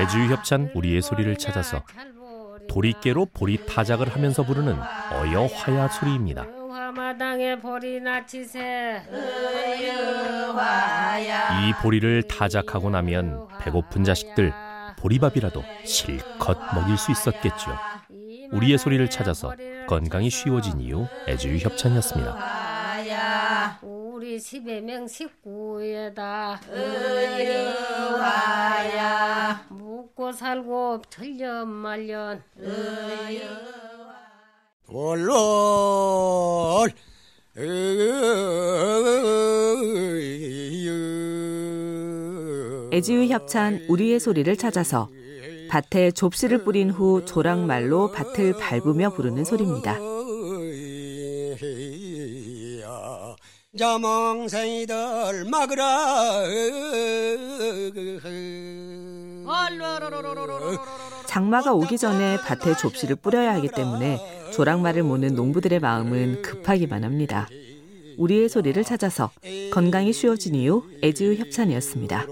애주협찬 우리의 소리를 찾아서 도리깨로 보리 타작을 하면서 부르는 어여 화야 소리입니다. 화마당에 보리 나치세 이 보리를 타작하고 나면 배고픈 자식들 보리밥이라도 실컷 먹일 수 있었겠죠. 우리의 소리를 찾아서 건강이 쉬워진 이유 애주유 협찬이었습니다. 우리 10여 식구에다 의화야 묵고 살고 틀려 말년. 월월 애지유 협찬 우리의 소리를 찾아서 밭에 좁씨를 뿌린 후 조랑말로 밭을 밟으며 부르는 소리입니다. 자몽생이들 막으라 장마가 오기 전에 밭에 좁씨를 뿌려야 하기 때문에 조랑말을 모는 농부들의 마음은 급하기만 합니다. 우리의 소리를 찾아서 건강이 쉬워진 이유 애지우 협찬이었습니다.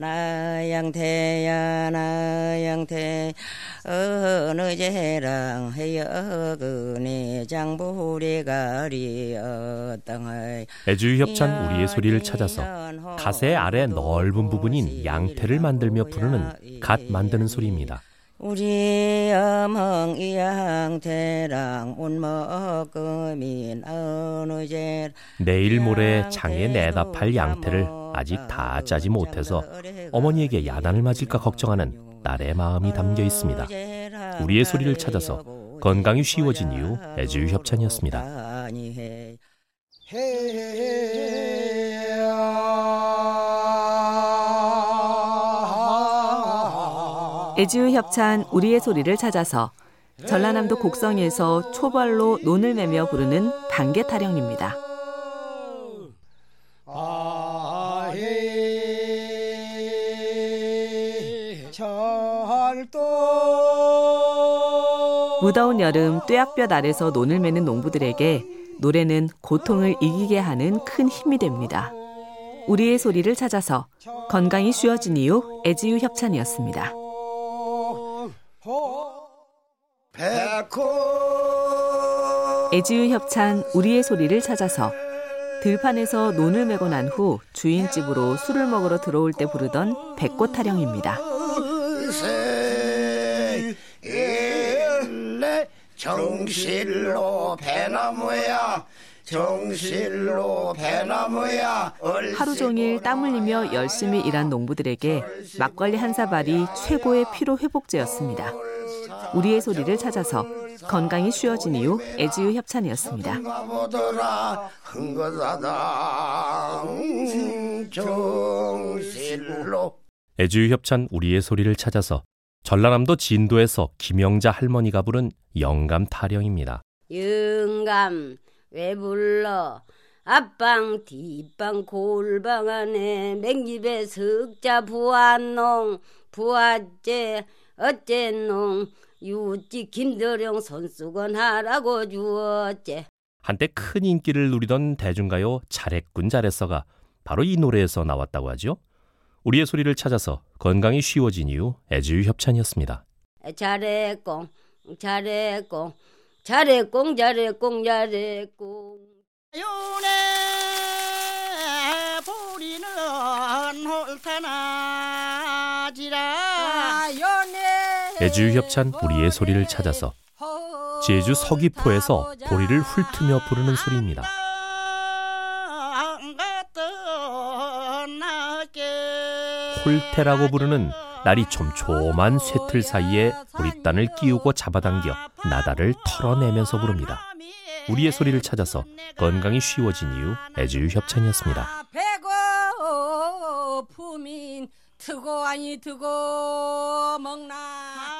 나양태야 나양태 어느 제랑 해여 그네 장부리가리 어땅의 애주유 협찬 우리의 소리를 찾아서 가세 아래 넓은 부분인 양태를 만들며 부르는 갓 만드는 소리입니다. 우리 어멍 이양태랑 운먹금인 어느 제 내일 모레 장에 내다 팔 양태를 아직 다 짜지 못해서 어머니에게 야단을 맞을까 걱정하는 딸의 마음이 담겨 있습니다. 우리의 소리를 찾아서 건강이 쉬워진 이유 애주유 협찬이었습니다. 애지우 협찬 우리의 소리를 찾아서 전라남도 곡성에서 초벌로 논을 매며 부르는 반개 타령입니다. 무더운 여름 뙤약볕 아래서 논을 매는 농부들에게 노래는 고통을 이기게 하는 큰 힘이 됩니다. 우리의 소리를 찾아서 건강이 쉬워진 이유 애지유 협찬이었습니다. 애지유 협찬 우리의 소리를 찾아서 들판에서 논을 메고 난 후 주인집으로 술을 먹으러 들어올 때 부르던 백꽃 타령입니다. 정실로 배나무야 정실로 배나무야 하루 종일 땀 흘리며 열심히 일한 농부들에게 막걸리 한 사발이 최고의 피로 회복제였습니다. 우리의 소리를 찾아서 건강이 쉬워진 이유 애지유 협찬이었습니다. 애주유 협찬 우리의 소리를 찾아서 전라남도 진도에서 김영자 할머니가 부른 영감 타령입니다. 영감 왜 불러 앞방 뒷방 골방 안에 맹집에 석자 부안농 부화째 어째농 유지 김대령 손수건 하라고 주었제 한때 큰 인기를 누리던 대중가요 잘했군 잘했어가 바로 이 노래에서 나왔다고 하죠. 우리의 소리를 찾아서 건강이 쉬워진 이유 애주유 협찬이었습니다. 잘했공 잘했공 잘했공 잘했공 잘했공 요네 보리는 홀타나지라 애주유 협찬 우리의 소리를 찾아서 제주 서귀포에서 보리를 훑으며 부르는 소리입니다. 홀태라고 부르는 날이 촘촘한 쇠틀 사이에 보리단을 끼우고 잡아당겨 나다를 털어내면서 부릅니다. 우리의 소리를 찾아서 건강이 쉬워진 이유 애주유 협찬이었습니다. 배고픔인 트고 아니 트고 먹나